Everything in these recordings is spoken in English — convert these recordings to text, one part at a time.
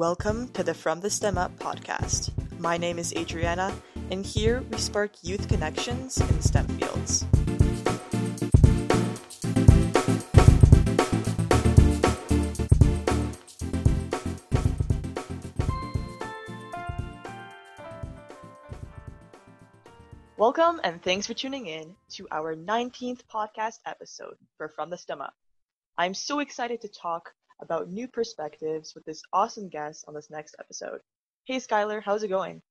Welcome to the From the STEM Up podcast. My name is Adriana, and here we spark youth connections in STEM fields. Welcome and thanks for tuning in to our 19th podcast episode for From the STEM Up. I'm so excited to talk about new perspectives with this awesome guest on this next episode. Hey Skylar, how's it going?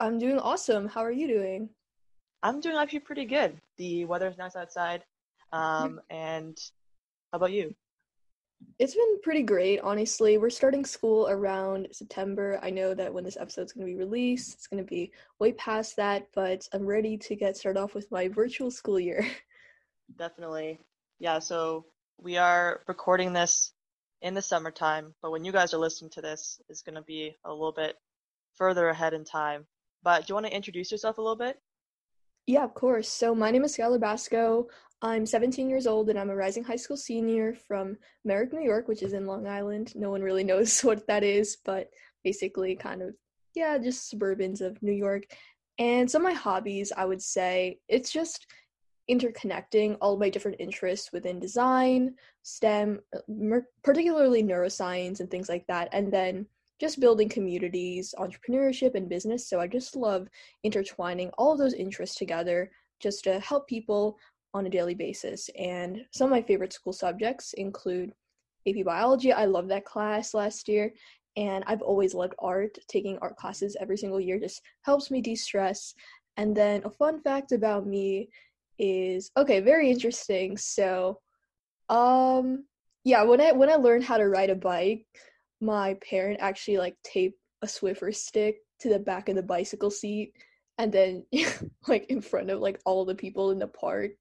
I'm doing awesome. How are you doing? I'm doing actually pretty good. The weather's nice outside. Um, and how about you? It's been pretty great, honestly. We're starting school around September. I know that when this episode's going to be released, it's going to be way past that, but I'm ready to get started off with my virtual school year. Definitely. Yeah, so we are recording this in the summertime, but when you guys are listening to this, it's going to be a little bit further ahead in time. But do you want to introduce yourself a little bit? Yeah, of course. So my name is Skylar Basco. I'm 17 years old and I'm a rising high school senior from Merrick, New York, which is in Long Island. No one really knows what that is, but basically kind of yeah, just suburbans of New York. And some of my hobbies, I would say, it's just interconnecting all my different interests within design, STEM, uh, particularly neuroscience and things like that, and then just building communities, entrepreneurship, and business. So I just love intertwining all of those interests together just to help people on a daily basis. And some of my favorite school subjects include AP Biology. I loved that class last year. And I've always loved art. Taking art classes every single year just helps me de stress. And then a fun fact about me is okay, very interesting. So, um, yeah, when I when I learned how to ride a bike, my parent actually like taped a Swiffer stick to the back of the bicycle seat, and then like in front of like all the people in the park,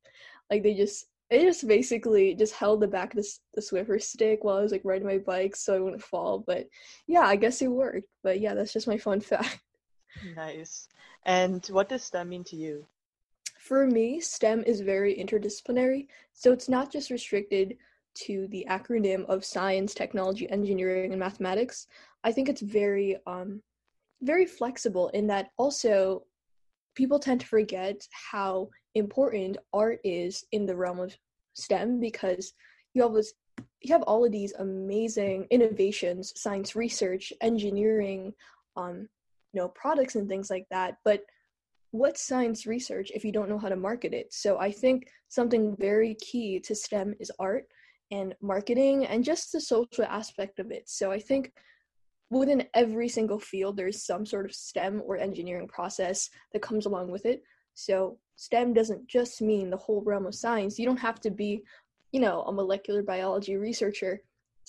like they just it just basically just held the back of the, the Swiffer stick while I was like riding my bike so I wouldn't fall. But yeah, I guess it worked. But yeah, that's just my fun fact. Nice. And what does STEM mean to you? For me, STEM is very interdisciplinary, so it's not just restricted to the acronym of science, technology, engineering, and mathematics. I think it's very um very flexible in that also people tend to forget how important art is in the realm of STEM because you have this you have all of these amazing innovations, science research, engineering, um, you know, products and things like that. But what's science research if you don't know how to market it? So I think something very key to STEM is art and marketing and just the social aspect of it. So I think within every single field, there's some sort of STEM or engineering process that comes along with it. So STEM doesn't just mean the whole realm of science. You don't have to be, you know, a molecular biology researcher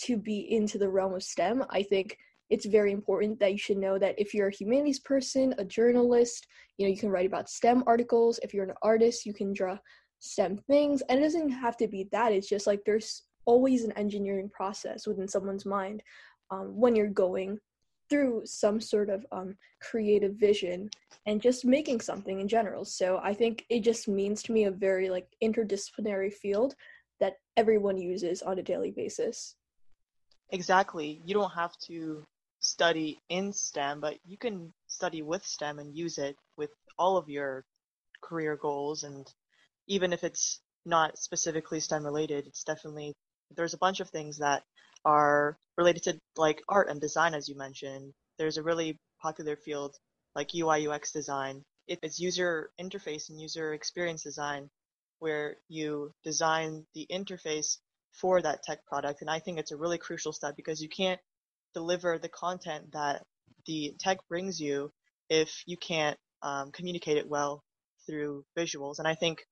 to be into the realm of STEM. I think it's very important that you should know that if you're a humanities person, a journalist, you know, you can write about STEM articles. If you're an artist, you can draw STEM things. And it doesn't have to be that. It's just like there's always an engineering process within someone's mind um, when you're going through some sort of um, creative vision and just making something in general. So I think it just means to me a very like interdisciplinary field that everyone uses on a daily basis. Exactly. You don't have to study in STEM, but you can study with STEM and use it with all of your career goals. And even if it's not specifically STEM related, it's definitely, there's a bunch of things that are related to like art and design, as you mentioned. There's a really popular field like UI UX design. It's user interface and user experience design where you design the interface for that tech product. And I think it's a really crucial step because you can't deliver the content that the tech brings you if you can't um, communicate it well through visuals. And I think,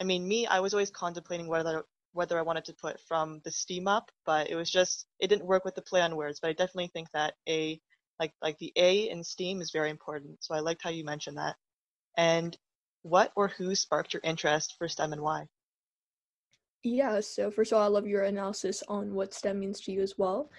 I mean, me, I was always contemplating whether whether I wanted to put from the Steam up, but it was just it didn't work with the play on words. But I definitely think that a like like the A in Steam is very important. So I liked how you mentioned that. And what or who sparked your interest for STEM and why? Yeah, so first of all, I love your analysis on what STEM means to you as well.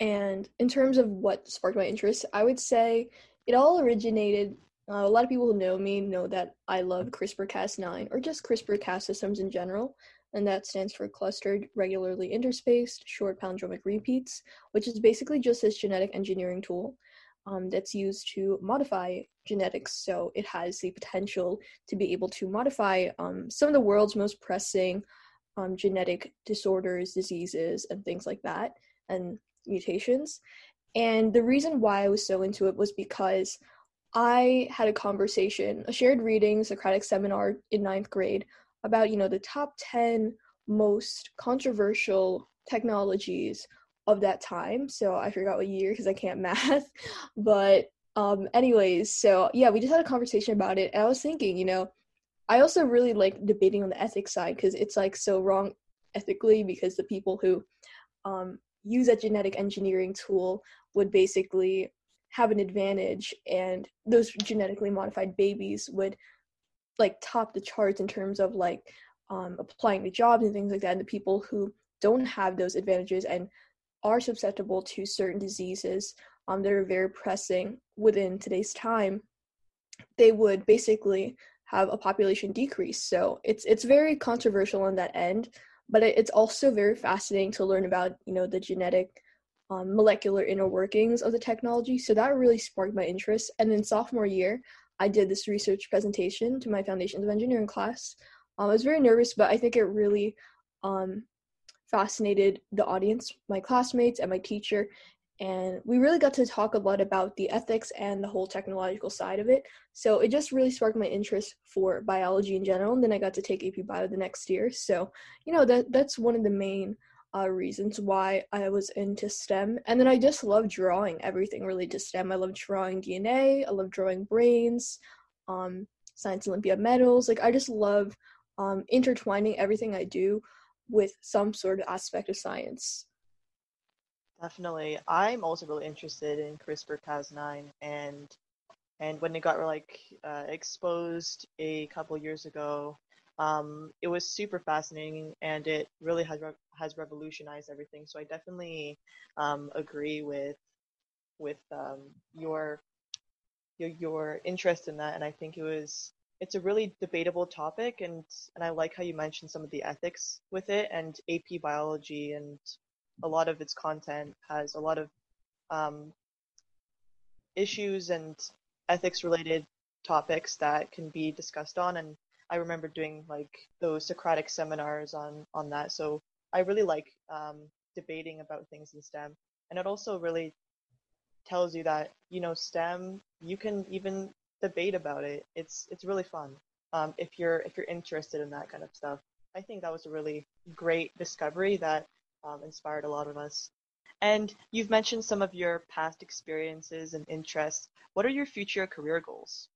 And in terms of what sparked my interest, I would say it all originated. Uh, a lot of people who know me know that I love CRISPR Cas9 or just CRISPR Cas systems in general. and that stands for clustered, regularly interspaced, short palindromic repeats, which is basically just this genetic engineering tool um, that's used to modify genetics. So it has the potential to be able to modify um, some of the world's most pressing um, genetic disorders, diseases, and things like that, and mutations. And the reason why I was so into it was because I had a conversation, a shared reading, Socratic seminar in ninth grade about, you know, the top 10 most controversial technologies of that time. So I forgot what year because I can't math. But um anyways, so yeah, we just had a conversation about it. And I was thinking, you know, I also really like debating on the ethics side because it's like so wrong ethically because the people who um use a genetic engineering tool would basically have an advantage and those genetically modified babies would like top the charts in terms of like um, applying to jobs and things like that and the people who don't have those advantages and are susceptible to certain diseases um, that are very pressing within today's time they would basically have a population decrease. So it's it's very controversial on that end but it's also very fascinating to learn about you know the genetic um, molecular inner workings of the technology. So that really sparked my interest. And then sophomore year, I did this research presentation to my Foundations of Engineering class. Um, I was very nervous, but I think it really um, fascinated the audience, my classmates, and my teacher. And we really got to talk a lot about the ethics and the whole technological side of it. So it just really sparked my interest for biology in general. And then I got to take AP Bio the next year. So, you know, that that's one of the main uh, reasons why I was into STEM. And then I just love drawing everything related to STEM. I love drawing DNA, I love drawing brains, um, Science Olympiad medals. Like, I just love um, intertwining everything I do with some sort of aspect of science. Definitely. I'm also really interested in CRISPR Cas9 and and when it got like uh, exposed a couple years ago, um, it was super fascinating and it really has re- has revolutionized everything. So I definitely um, agree with with um, your, your your interest in that, and I think it was it's a really debatable topic, and and I like how you mentioned some of the ethics with it, and AP biology and a lot of its content has a lot of um, issues and ethics related topics that can be discussed on and I remember doing like those Socratic seminars on on that. So I really like um, debating about things in STEM, and it also really tells you that you know STEM you can even debate about it. It's it's really fun um, if you're if you're interested in that kind of stuff. I think that was a really great discovery that um, inspired a lot of us. And you've mentioned some of your past experiences and interests. What are your future career goals?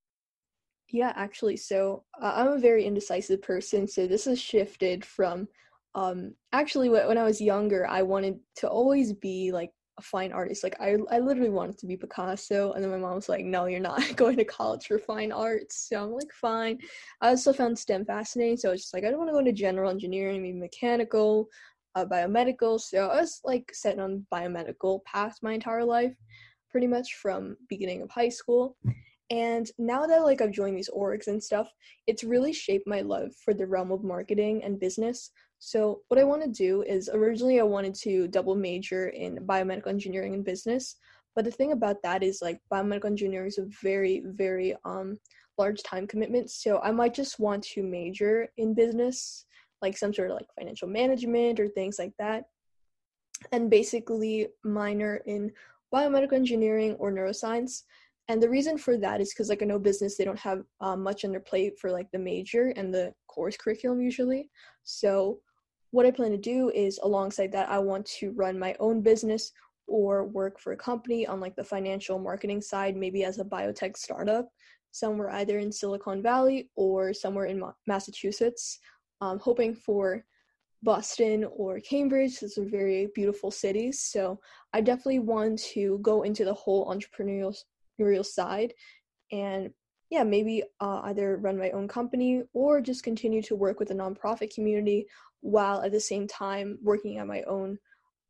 Yeah, actually, so uh, I'm a very indecisive person, so this has shifted from um actually when I was younger, I wanted to always be like a fine artist. Like I I literally wanted to be Picasso, and then my mom was like, "No, you're not going to college for fine arts." So I'm like, "Fine." I also found STEM fascinating, so I was just like, I don't want to go into general engineering, maybe mechanical, biomedical. So I was like set on biomedical path my entire life, pretty much from beginning of high school. And now that like I've joined these orgs and stuff, it's really shaped my love for the realm of marketing and business. So what I want to do is originally I wanted to double major in biomedical engineering and business, but the thing about that is like biomedical engineering is a very very um large time commitment. So I might just want to major in business, like some sort of like financial management or things like that. And basically minor in biomedical engineering or neuroscience. And the reason for that is because like i know business they don't have um, much on their plate for like the major and the course curriculum usually. So what i plan to do is alongside that i want to run my own business or work for a company on like the financial marketing side maybe as a biotech startup somewhere either in silicon valley or somewhere in Ma- massachusetts um, hoping for Boston or Cambridge. Those are very beautiful cities. So I definitely want to go into the whole entrepreneurial side and yeah maybe uh, either run my own company or just continue to work with the nonprofit community while at the same time working at my own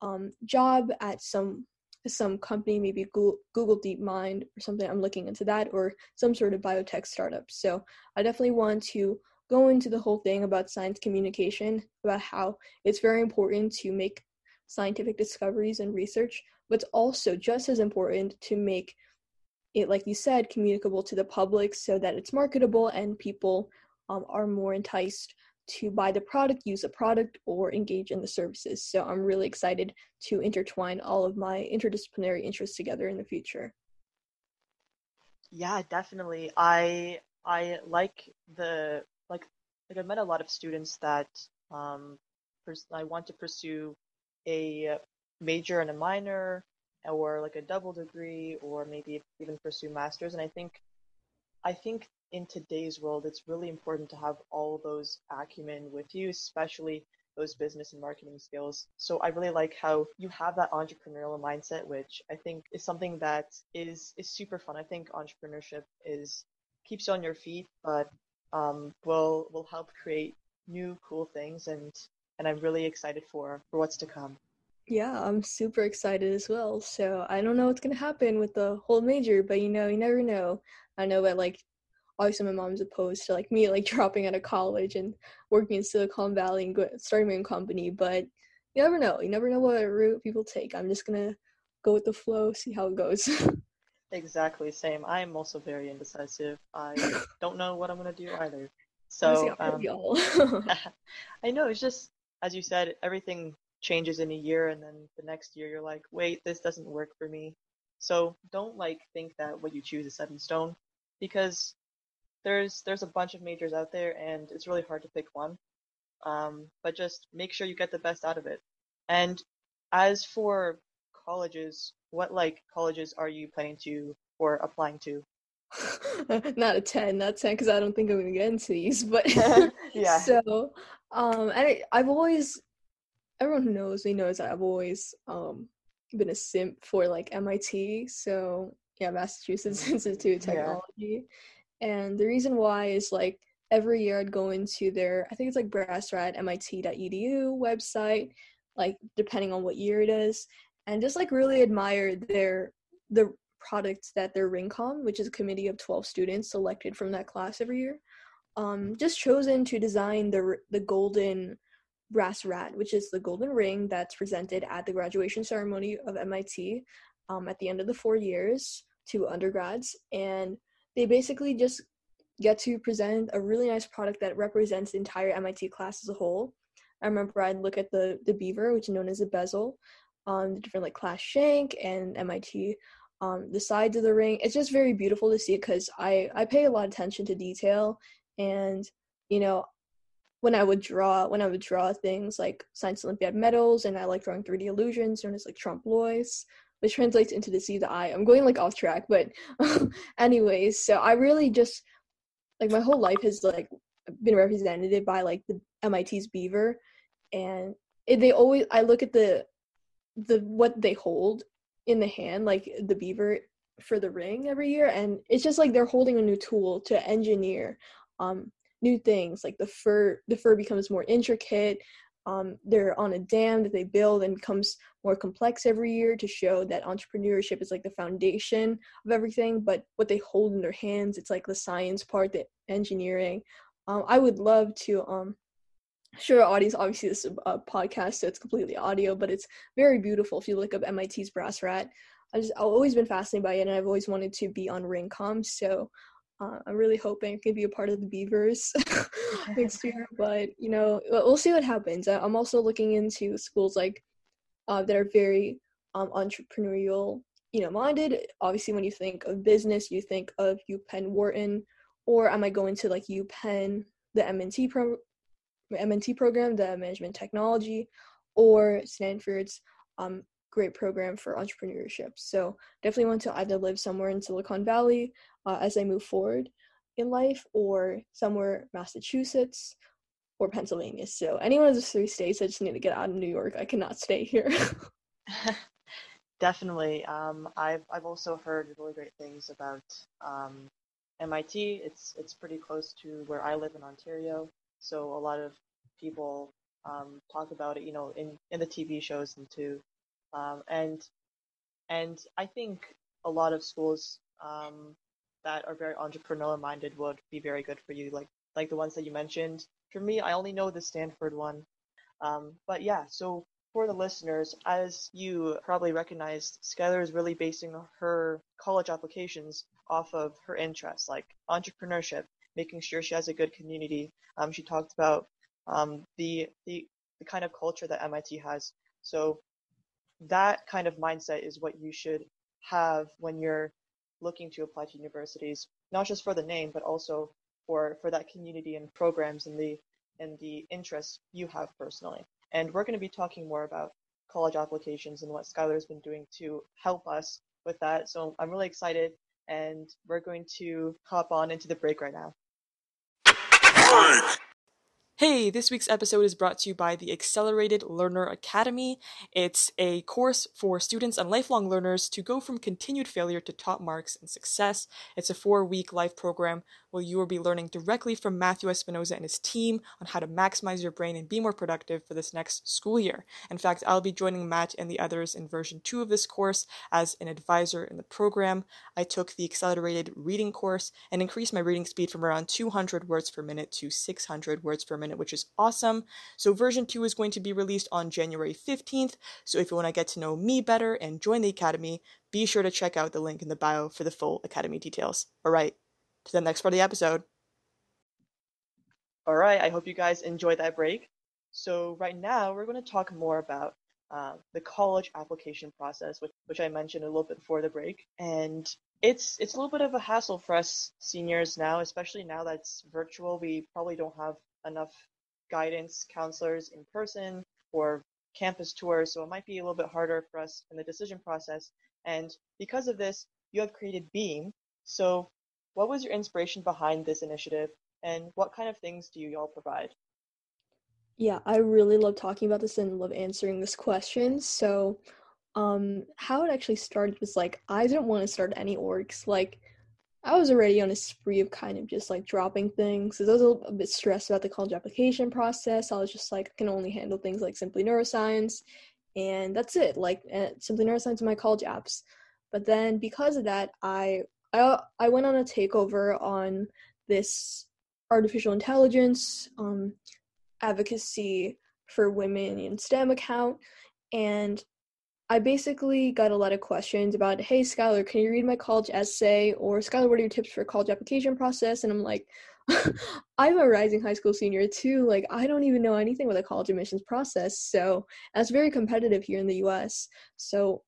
um, job at some some company maybe google, google deepmind or something i'm looking into that or some sort of biotech startup so i definitely want to go into the whole thing about science communication, about how it's very important to make scientific discoveries and research, but it's also just as important to make it, like you said, communicable to the public so that it's marketable and people um, are more enticed to buy the product, use the product, or engage in the services. So I'm really excited to intertwine all of my interdisciplinary interests together in the future. Yeah, definitely. I I like the like like I've met a lot of students that um pers- I want to pursue a major and a minor or like a double degree or maybe even pursue masters and I think I think in today's world it's really important to have all those acumen with you especially those business and marketing skills. So I really like how you have that entrepreneurial mindset, which I think is something that is is super fun. I think entrepreneurship is keeps you on your feet, but um, will will help create new cool things, and and I'm really excited for for what's to come. Yeah, I'm super excited as well. So I don't know what's gonna happen with the whole major, but you know, you never know. I know that like obviously my mom's opposed to like me like dropping out of college and working in Silicon Valley and go, starting my own company, but you never know. You never know what route people take. I'm just gonna go with the flow, see how it goes. exactly, same. I am also very indecisive. I don't know what I'm gonna do either. So um, I know it's just as you said, everything changes in a year, and then the next year you're like, wait, this doesn't work for me. So don't like think that what you choose is set in stone, because there's there's a bunch of majors out there, and it's really hard to pick one. Um, but just make sure you get the best out of it. And as for colleges, what like colleges are you planning to or applying to? not a 10 not 10 because i don't think i'm gonna get into these but yeah. so um and I, i've always everyone who knows me knows that i've always um been a simp for like mit so yeah massachusetts institute of technology. And the reason why is like every year I'd go into their, I think it's like brassrat.mit.edu website, like depending on what year it is, and just like really admire their the products that their RingCom, which is a committee of 12 students selected from that class every year, um, just chosen to design the the golden brass rat, which is the golden ring that's presented at the graduation ceremony of MIT um, at the end of the four years to undergrads, and they basically just get to present a really nice product that represents the entire MIT class as a whole. I remember I'd look at the the beaver, which is known as a bezel, um, the different like class shank and MIT, um, the sides of the ring. It's just very beautiful to see because I I pay a lot of attention to detail, and you know, when I would draw when I would draw things like Science Olympiad medals, and I like drawing 3D illusions known as like trompe l'oeil, which translates into the see the eye. I'm going like off track, but anyways, so I really just like my whole life has like been represented by like the MIT's Beaver, and it, they always I look at the the what they hold in the hand, like the Beaver for the ring every year, and it's just like they're holding a new tool to engineer um new things. Like the fur, the fur becomes more intricate. Um, they're on a dam that they build and becomes more complex every year to show that entrepreneurship is like the foundation of everything. But what they hold in their hands, it's like the science part, the engineering. Um, I would love to um, sure audience obviously this is a podcast so it's completely audio but it's very beautiful if you look up mit's brass rat i just i've always been fascinated by it and i've always wanted to be on ringcom so uh, I'm really hoping I can be a part of the Beavers next year, but you know, we'll see what happens. I'm also looking into schools like uh, that are very um, entrepreneurial, you know, minded. Obviously, when you think of business, you think of UPenn Wharton, or am I might go into like UPenn, the M&T pro, M&T program, the Management Technology, or Stanford's um, great program for entrepreneurship. So definitely want to either live somewhere in Silicon Valley uh, as I move forward in life, or somewhere Massachusetts or Pennsylvania. So any one of those three states, I just need to get out of New York. I cannot stay here. Definitely. Um, I've I've also heard really great things about um, MIT. It's it's pretty close to where I live in Ontario, so a lot of people um, talk about it. You know, in in the TV shows and too. Um, and and I think a lot of schools um, that are very entrepreneurial minded would be very good for you. Like like the ones that you mentioned. For me, I only know the Stanford one. Um, but yeah, so for the listeners, as you probably recognized, Skylar is really basing her college applications off of her interests, like entrepreneurship, making sure she has a good community. Um, she talked about um, the, the the kind of culture that MIT has. So that kind of mindset is what you should have when you're looking to apply to universities, not just for the name, but also for for that community and programs and the and the interests you have personally. And we're going to be talking more about college applications and what Skylar's been doing to help us with that. So I'm really excited and we're going to hop on into the break right now. Hey, this week's episode is brought to you by the Accelerated Learner Academy. It's a course for students and lifelong learners to go from continued failure to top marks and success. It's a four week life program where you will be learning directly from Matthew Espinoza and his team on how to maximize your brain and be more productive for this next school year. In fact, I'll be joining Matt and the others in version two of this course as an advisor in the program. I took the accelerated reading course and increased my reading speed from around 200 words per minute to 600 words per minute which is awesome. So version 2 is going to be released on January 15th. So if you want to get to know me better and join the Academy, be sure to check out the link in the bio for the full Academy details. All right, to the next part of the episode. All right, I hope you guys enjoyed that break. So right now, we're going to talk more about uh, the college application process, which, which I mentioned a little bit before the break. And it's it's a little bit of a hassle for us seniors now, especially now that it's virtual. We probably don't have enough guidance counselors in person or campus tours, so it might be a little bit harder for us in the decision process. And because of this, you have created Beam. So, what was your inspiration behind this initiative, and what kind of things do you all provide? Yeah, I really love talking about this and love answering this question. So, um, how it actually started was like I didn't want to start any orgs. Like I was already on a spree of kind of just like dropping things. I was a, little, bit stressed about the college application process. I was just like, I can only handle things like Simply Neuroscience, and that's it. Like uh, Simply Neuroscience and my college apps. But then because of that, I I I went on a takeover on this artificial intelligence um, advocacy for women in STEM account, and I basically got a lot of questions about, hey, Skylar, can you read my college essay? Or, Skylar, what are your tips for college application process? And I'm like, I'm a rising high school senior too. Like, I don't even know anything about the college admissions process. So, that's very competitive here in the US. So,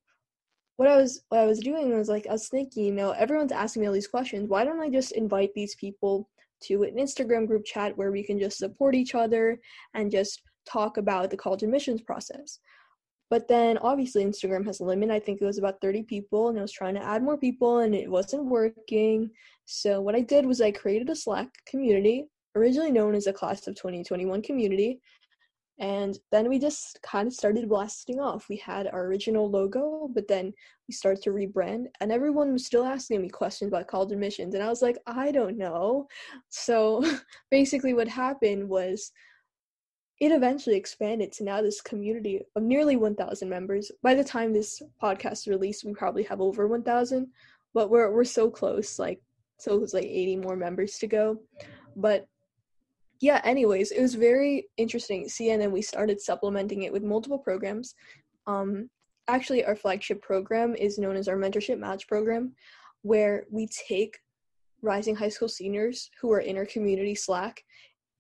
what I was what I was doing was like I was thinking, you know, everyone's asking me all these questions. Why don't I just invite these people to an Instagram group chat where we can just support each other and just talk about the college admissions process? But then obviously Instagram has a limit. I think it was about 30 people and I was trying to add more people and it wasn't working. So what I did was I created a Slack community, originally known as a class of 2021 community. And then we just kind of started blasting off. We had our original logo, but then we started to rebrand, and everyone was still asking me questions about college admissions. And I was like, I don't know. So basically, what happened was it eventually expanded to now this community of nearly 1,000 members. By the time this podcast is released, we probably have over 1,000, but we're we're so close. Like so, it's like 80 more members to go. But yeah, anyways, it was very interesting see, and then we started supplementing it with multiple programs. Um, actually, our flagship program is known as our mentorship match program, where we take rising high school seniors who are in our community Slack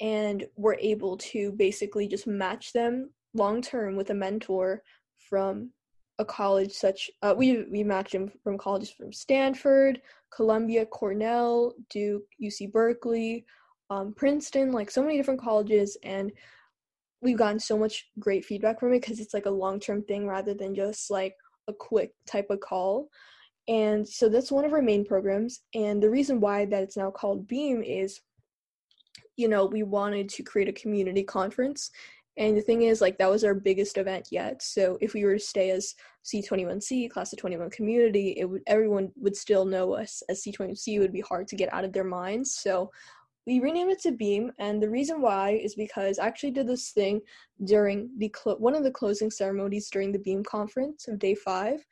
and we're able to basically just match them long term with a mentor from a college such uh, we we match them from colleges from Stanford, Columbia, Cornell, Duke, UC Berkeley, um, Princeton, like so many different colleges, and we've gotten so much great feedback from it because it's like a long term thing rather than just like a quick type of call. And so that's one of our main programs. And the reason why that it's now called Beam is you know, we wanted to create a community conference. And the thing is, like, that was our biggest event yet. So if we were to stay as C21C, Class of 21 community, it would everyone would still know us as C21C. It would be hard to get out of their minds. So we renamed it to Beam, and the reason why is because I actually did this thing during the one of the closing ceremonies during the Beam conference of day five,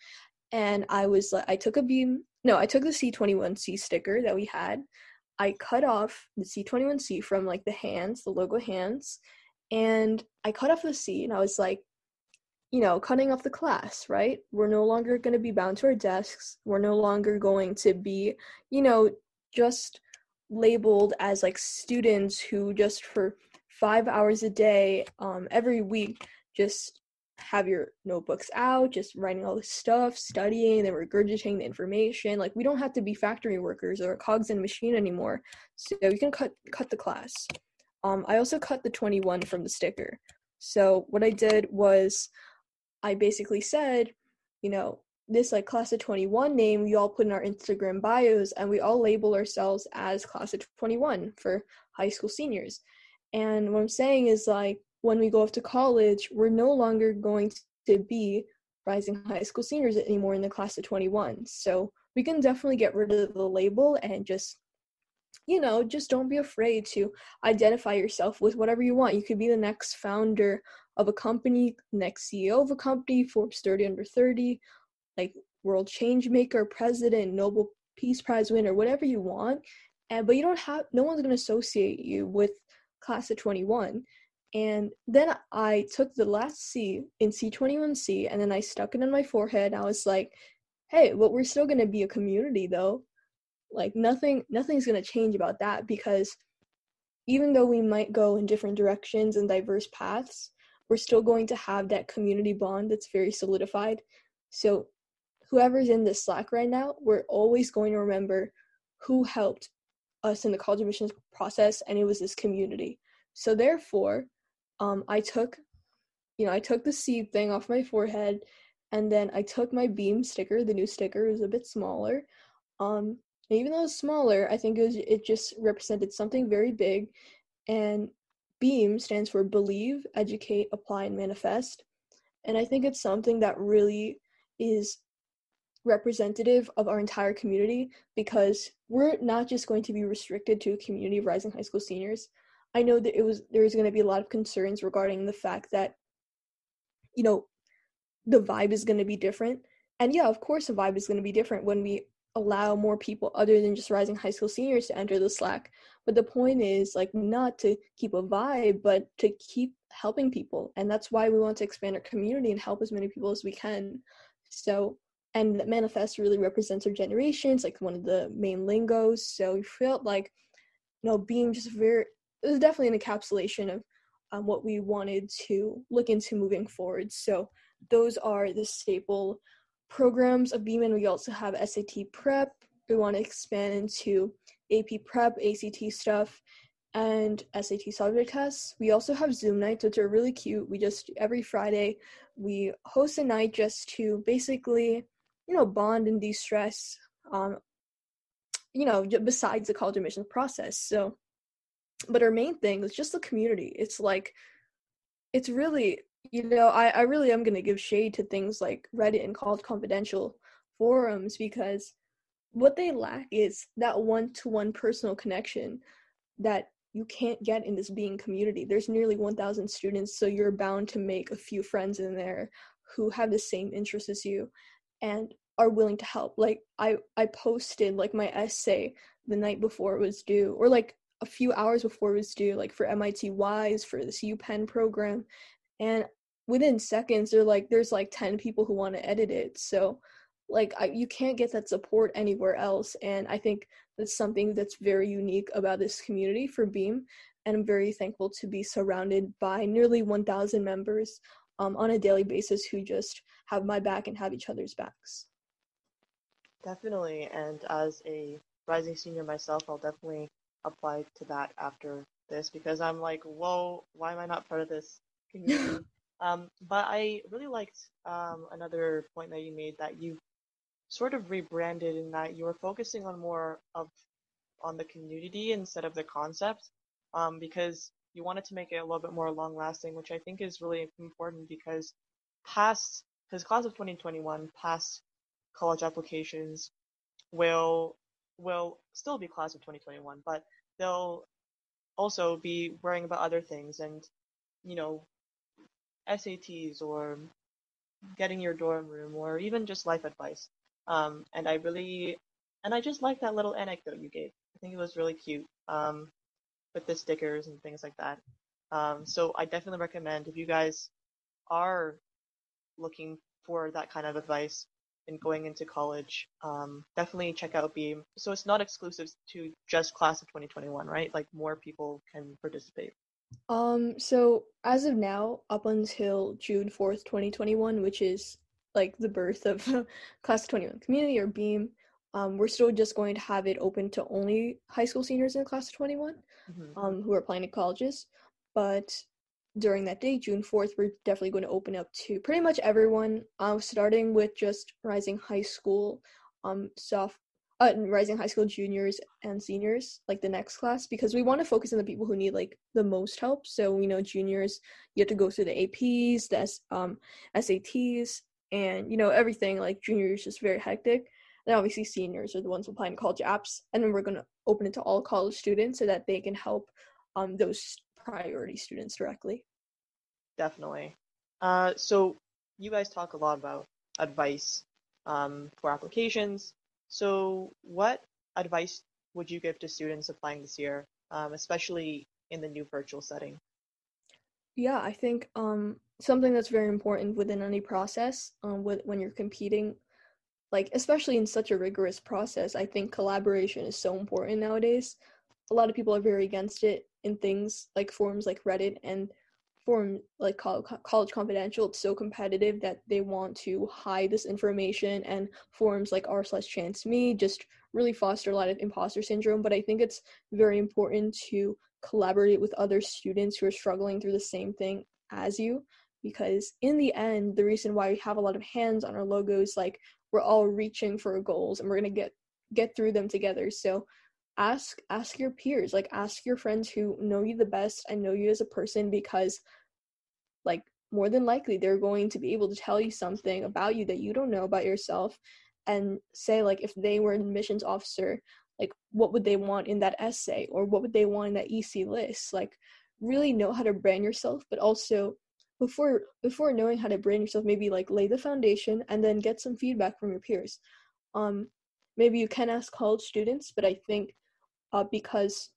and I was like, I took a Beam, no, I took the C21C sticker that we had, I cut off the C21C from like the hands, the logo hands, and I cut off the C and I was like, you know, cutting off the class, right? We're no longer going to be bound to our desks. We're no longer going to be, you know, just labeled as like students who just for five hours a day, um, every week, just have your notebooks out, just writing all this stuff, studying, then regurgitating the information. Like we don't have to be factory workers or cogs in a machine anymore. So you can cut cut the class. Um, I also cut the 21 from the sticker. So what I did was I basically said, you know, this like class of 21 name we all put in our Instagram bios and we all label ourselves as class of 21 for high school seniors. And what I'm saying is like when we go off to college, we're no longer going to be rising high school seniors anymore in the class of 21. So we can definitely get rid of the label and just you know, just don't be afraid to identify yourself with whatever you want. You could be the next founder of a company, next CEO of a company, Forbes 30 under 30, like world change maker, president, Nobel Peace Prize winner, whatever you want. And but you don't have no one's gonna associate you with class of 21. And then I took the last C in C21C and then I stuck it in my forehead. I was like, hey, but we're still gonna be a community though. Like nothing nothing's gonna change about that because even though we might go in different directions and diverse paths, we're still going to have that community bond that's very solidified. So whoever's in this Slack right now, we're always going to remember who helped us in the college admissions process, and it was this community. So therefore, um, I took, you know, I took the seed thing off my forehead, and then I took my beam sticker. The new sticker was a bit smaller. Um, even though it's smaller, I think it was it just represented something very big, and BEAM stands for Believe, Educate, Apply, and Manifest. And I think it's something that really is representative of our entire community because we're not just going to be restricted to a community of rising high school seniors. I know that it was there is going to be a lot of concerns regarding the fact that you know the vibe is going to be different. And yeah, of course the vibe is going to be different when we allow more people other than just rising high school seniors to enter the Slack. But the point is like not to keep a vibe, but to keep helping people. And that's why we want to expand our community and help as many people as we can. So and manifest really represents our generations, like one of the main lingos. So we felt like, you know, being just very it was definitely an encapsulation of um, what we wanted to look into moving forward. So those are the staple programs of Beeman. We also have SAT prep. We want to expand into AP prep, ACT stuff, and SAT subject tests. We also have Zoom nights, which are really cute. We just every Friday we host a night just to basically, you know, bond and de-stress. Um, you know, besides the college admissions process. So, but our main thing is just the community. It's like, it's really you know, I, I really am going to give shade to things like Reddit and College Confidential forums because what they lack is that one to one personal connection that you can't get in this Beam community. There's nearly 1,000 students, so you're bound to make a few friends in there who have the same interests as you and are willing to help. Like I I posted like my essay the night before it was due or like a few hours before it was due like for MIT Wise for this UPenn program and within seconds they're like there's like 10 people who want to edit it so like I, you can't get that support anywhere else and i think that's something that's very unique about this community for beam and i'm very thankful to be surrounded by nearly 1000 members um, on a daily basis who just have my back and have each other's backs. Definitely. And as a rising senior myself i'll definitely apply to that after this because i'm like whoa why am i not part of this community? Um, but I really liked um, another point that you made that you sort of rebranded in that you were focusing on more of on the community instead of the concept um, because you wanted to make it a little bit more long lasting, which I think is really important because past because class of 2021 past college applications will will still be class of 2021, but they'll also be worrying about other things and you know SATs or getting your dorm room or even just life advice. Um, and I really, and I just like that little anecdote you gave. I think it was really cute um, with the stickers and things like that. Um, so I definitely recommend if you guys are looking for that kind of advice and going into college, um, definitely check out Beam. So it's not exclusive to just class of 2021, right? Like more people can participate. Um, so as of now, up until June 4th, 2021, which is like the birth of class of 21 community or Beam, um, we're still just going to have it open to only high school seniors in the class of 21 mm-hmm. um, who are applying to colleges. But during that day, June 4th, we're definitely going to open up to pretty much everyone, uh, starting with just rising high school, um, soft, uh, rising high school juniors and seniors, like the next class, because we want to focus on the people who need like the most help. So we know juniors, you have to go through the APs, the um, SATs, and you know everything. Like juniors, just very hectic. And obviously, seniors are the ones applying to college apps, and then we're going to open it to all college students so that they can help um, those priority students directly. Definitely. Uh, so you guys talk a lot about advice um, for applications. So what advice would you give to students applying this year, um, especially in the new virtual setting? Yeah, I think um, something that's very important within any process, um, with, when you're competing, like especially in such a rigorous process, I think collaboration is so important nowadays. A lot of people are very against it in things like forums like Reddit and forum like college confidential it's so competitive that they want to hide this information and forums like r slash chance me just really foster a lot of imposter syndrome but i think it's very important to collaborate with other students who are struggling through the same thing as you because in the end the reason why we have a lot of hands on our logos like we're all reaching for goals and we're to get get through them together. So ask ask your peers like ask your friends who know you the best and know you as a person because like more than likely they're going to be able to tell you something about you that you don't know about yourself and say like if they were an admissions officer like what would they want in that essay or what would they want in that ec list? Like really know how to brand yourself but also before before knowing how to brand yourself maybe like lay the foundation and then get some feedback from your peers. Um maybe you can ask college students but i think uh, because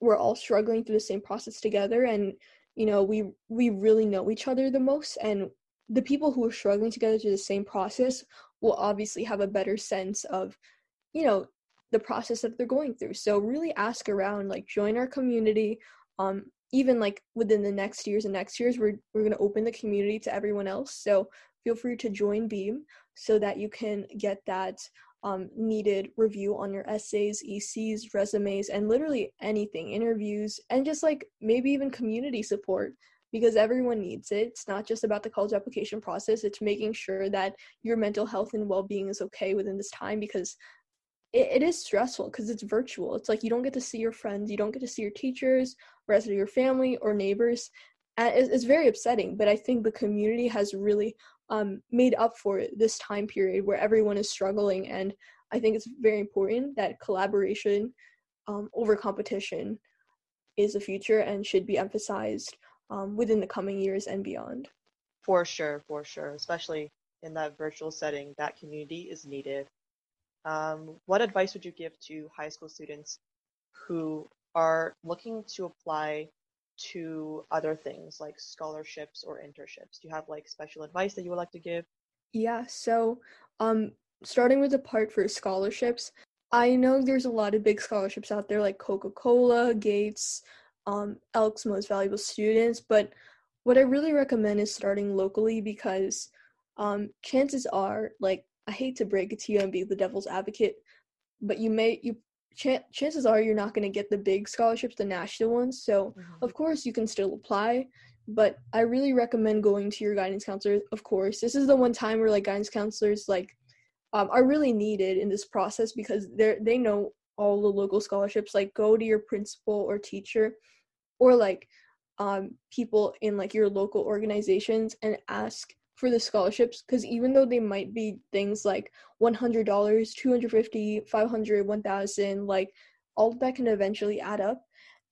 we're all struggling through the same process together and you know we we really know each other the most and the people who are struggling together through the same process will obviously have a better sense of you know the process that they're going through. So really ask around like join our community um even like within the next years and next years we're we're going to open the community to everyone else so feel free to join beam so that you can get that um, needed review on your essays, ECs, resumes, and literally anything, interviews, and just like maybe even community support because everyone needs it. It's not just about the college application process, it's making sure that your mental health and well being is okay within this time because it, it is stressful because it's virtual. It's like you don't get to see your friends, you don't get to see your teachers, of your family or neighbors. And it's, very upsetting, but I think the community has really um, made up for this time period where everyone is struggling. And I think it's very important that collaboration um, over competition is the future and should be emphasized um, within the coming years and beyond. For sure, for sure, especially in that virtual setting, that community is needed. Um, what advice would you give to high school students who are looking to apply to other things like scholarships or internships? Do you have like special advice that you would like to give? Yeah, so um starting with the part for scholarships, I know there's a lot of big scholarships out there like Coca-Cola, Gates, um, Elks Most Valuable Students, but what I really recommend is starting locally because um, chances are, like, I hate to break it to you and be the devil's advocate, but you may you ch- chances are you're not going to get the big scholarships, the national ones. So, mm-hmm. of course, you can still apply. But I really recommend going to your guidance counselor. Of course, this is the one time where like guidance counselors like um, are really needed in this process because they they know all the local scholarships. Like, go to your principal or teacher, or like um, people in like your local organizations and ask for the scholarships because even though they might be things like $100 250 500 1000 like all that can eventually add up.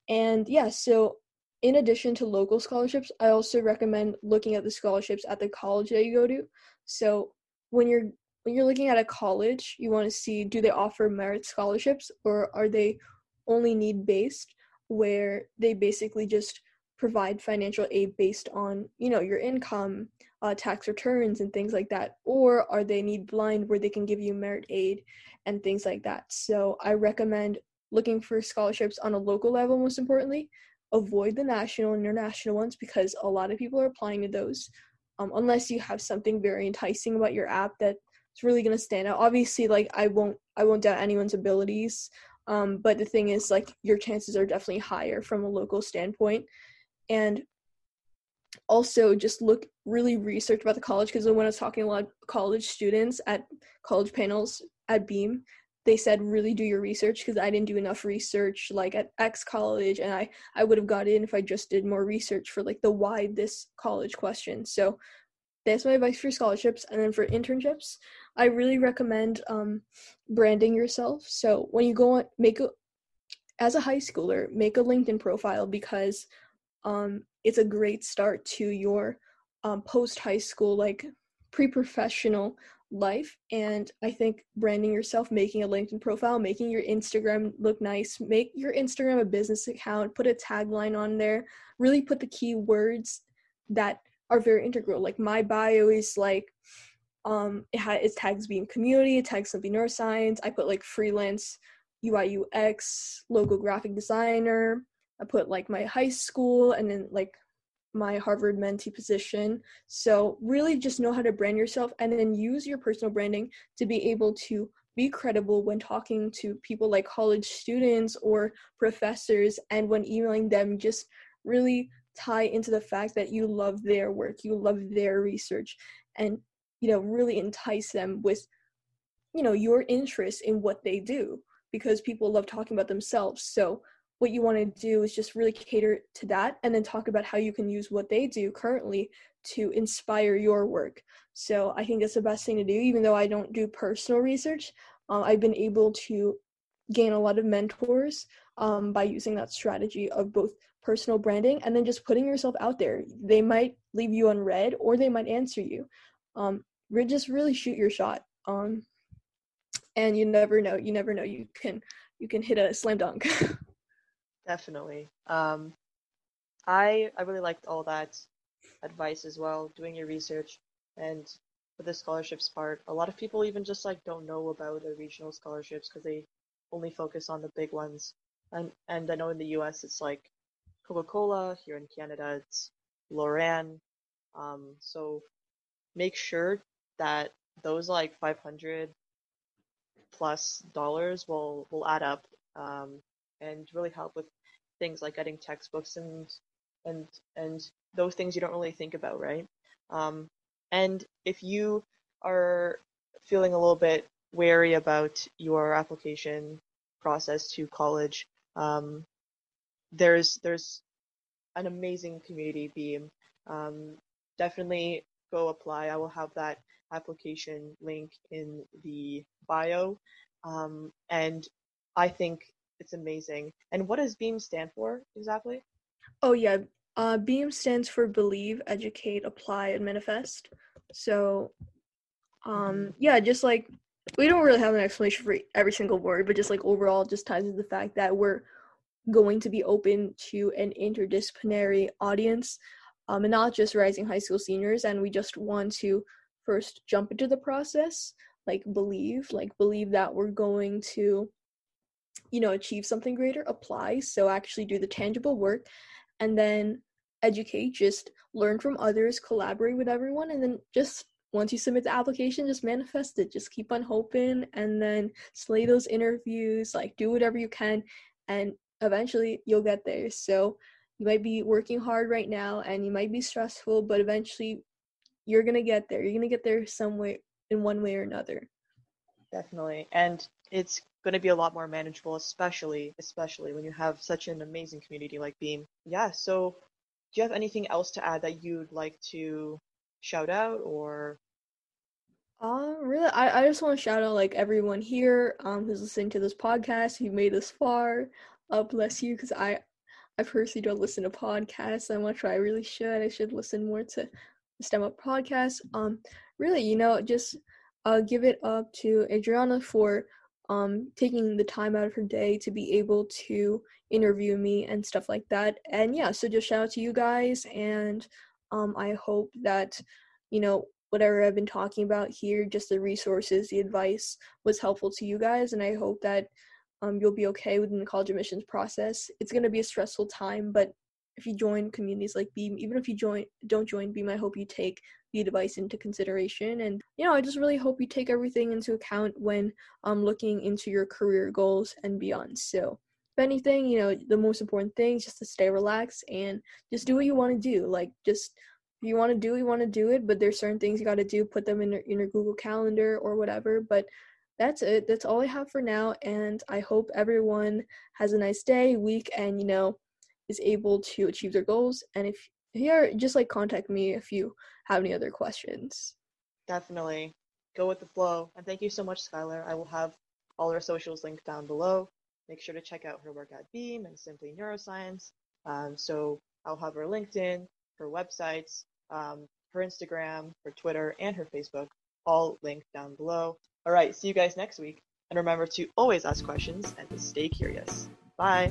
And yeah so in addition to local scholarships i also recommend looking at the scholarships at the college that you go to. So when you're when you're looking at a college, you want to see do they offer merit scholarships or are they only need based, where they basically just provide financial aid based on you know your income, uh, tax returns, and things like that, or are they need blind where they can give you merit aid and things like that. So I recommend looking for scholarships on a local level most importantly. Avoid the national and international ones because a lot of people are applying to those um, unless you have something very enticing about your app that's really going to stand out. Obviously like i won't i won't doubt anyone's abilities um, but the thing is like your chances are definitely higher from a local standpoint. And also just look really research about the college because when i was talking to a lot of college students at college panels at beam they said really do your research because I didn't do enough research like at X college and I I would have got in if I just did more research for like the why this college question. So that's my advice for scholarships and then for internships, I really recommend um, branding yourself. So when you go on make a as a high schooler, make a LinkedIn profile because um, it's a great start to your um, post high school like pre-professional life. And i think branding yourself making a linkedin profile making your instagram look nice make your instagram a business account put a tagline on there really put the keywords that are very integral. Like my bio is like um it has it tags Beam community it tags something neuroscience. I put like freelance ui ux logo graphic designer. I put like my high school and then like my Harvard mentee position. So, really just know how to brand yourself and then use your personal branding to be able to be credible when talking to people like college students or professors and when emailing them just really tie into the fact that you love their work, you love their research and you know really entice them with you know your interest in what they do because people love talking about themselves. So, what you want to do is just really cater to that and then talk about how you can use what they do currently to inspire your work. So I think that's the best thing to do, even though I don't do personal research. Um, I've been able to gain a lot of mentors um, by using that strategy of both personal branding and then just putting yourself out there. They might leave you unread or they might answer you. Um, just really shoot your shot. Um, and you never know. You never know. You can you can hit a slam dunk. Definitely. Um, I I really liked all that advice as well, doing your research and for the scholarships part. A lot of people even just like don't know about the regional scholarships because they only focus on the big ones. And and I know in the U.S. it's like Coca-Cola. Here in Canada it's Loran. Um, so make sure that those like 500 plus dollars will will add up um, and really help with things like getting textbooks and and and those things you don't really think about, right? Um, and if you are feeling a little bit wary about your application process to college, um, there's there's an amazing community beam. Um, definitely go apply. I will have that application link in the bio. Um, and I think it's amazing. And what does BEAM stand for exactly? Oh yeah, uh, BEAM stands for Believe, Educate, Apply, and Manifest. So, um, yeah, just like we don't really have an explanation for every single word, but just like overall, just ties to the fact that we're going to be open to an interdisciplinary audience, um, and not just rising high school seniors. And we just want to first jump into the process, like believe, like believe that we're going to you know achieve something greater apply. So actually do the tangible work and then educate just learn from others collaborate with everyone and then just once you submit the application just manifest it. Just keep on hoping and then slay those interviews like do whatever you can and eventually you'll get there. So you might be working hard right now and you might be stressful but eventually you're gonna get there. You're gonna get there some way in one way or another definitely and it's going to be a lot more manageable, especially especially when you have such an amazing community like Beam. Yeah. So, do you have anything else to add that you'd like to shout out or? Uh, really, I, I just want to shout out like everyone here um who's listening to this podcast who made this far. Uh, bless you, because I I personally don't listen to podcasts that much. I really should. I should listen more to STEM up podcasts. Um, really, you know, just uh, give it up to Adriana for um, taking the time out of her day to be able to interview me and stuff like that. And yeah, so just shout out to you guys, and um, I hope that you know whatever I've been talking about here, just the resources, the advice was helpful to you guys, and I hope that um, you'll be okay within the college admissions process. It's going to be a stressful time, but if you join communities like Beam, even if you join don't join Beam, I hope you take the advice into consideration. And you know, I just really hope you take everything into account when um looking into your career goals and beyond. So if anything, you know, the most important thing is just to stay relaxed and just do what you want to do. Like just if you want to do, you want to do it, but there's certain things you got to do. Put them in your, in your Google Calendar or whatever. But that's it. That's all I have for now. And I hope everyone has a nice day, week, and you know, is able to achieve their goals. And if here, just like contact me if you have any other questions. Definitely. Go with the flow. And thank you so much, Skylar. I will have all our socials linked down below. Make sure to check out her work at Beam and Simply Neuroscience. Um, so I'll have her LinkedIn, her websites, um, her Instagram, her Twitter, and her Facebook all linked down below. All right, see you guys next week. And remember to always ask questions and to stay curious. Bye.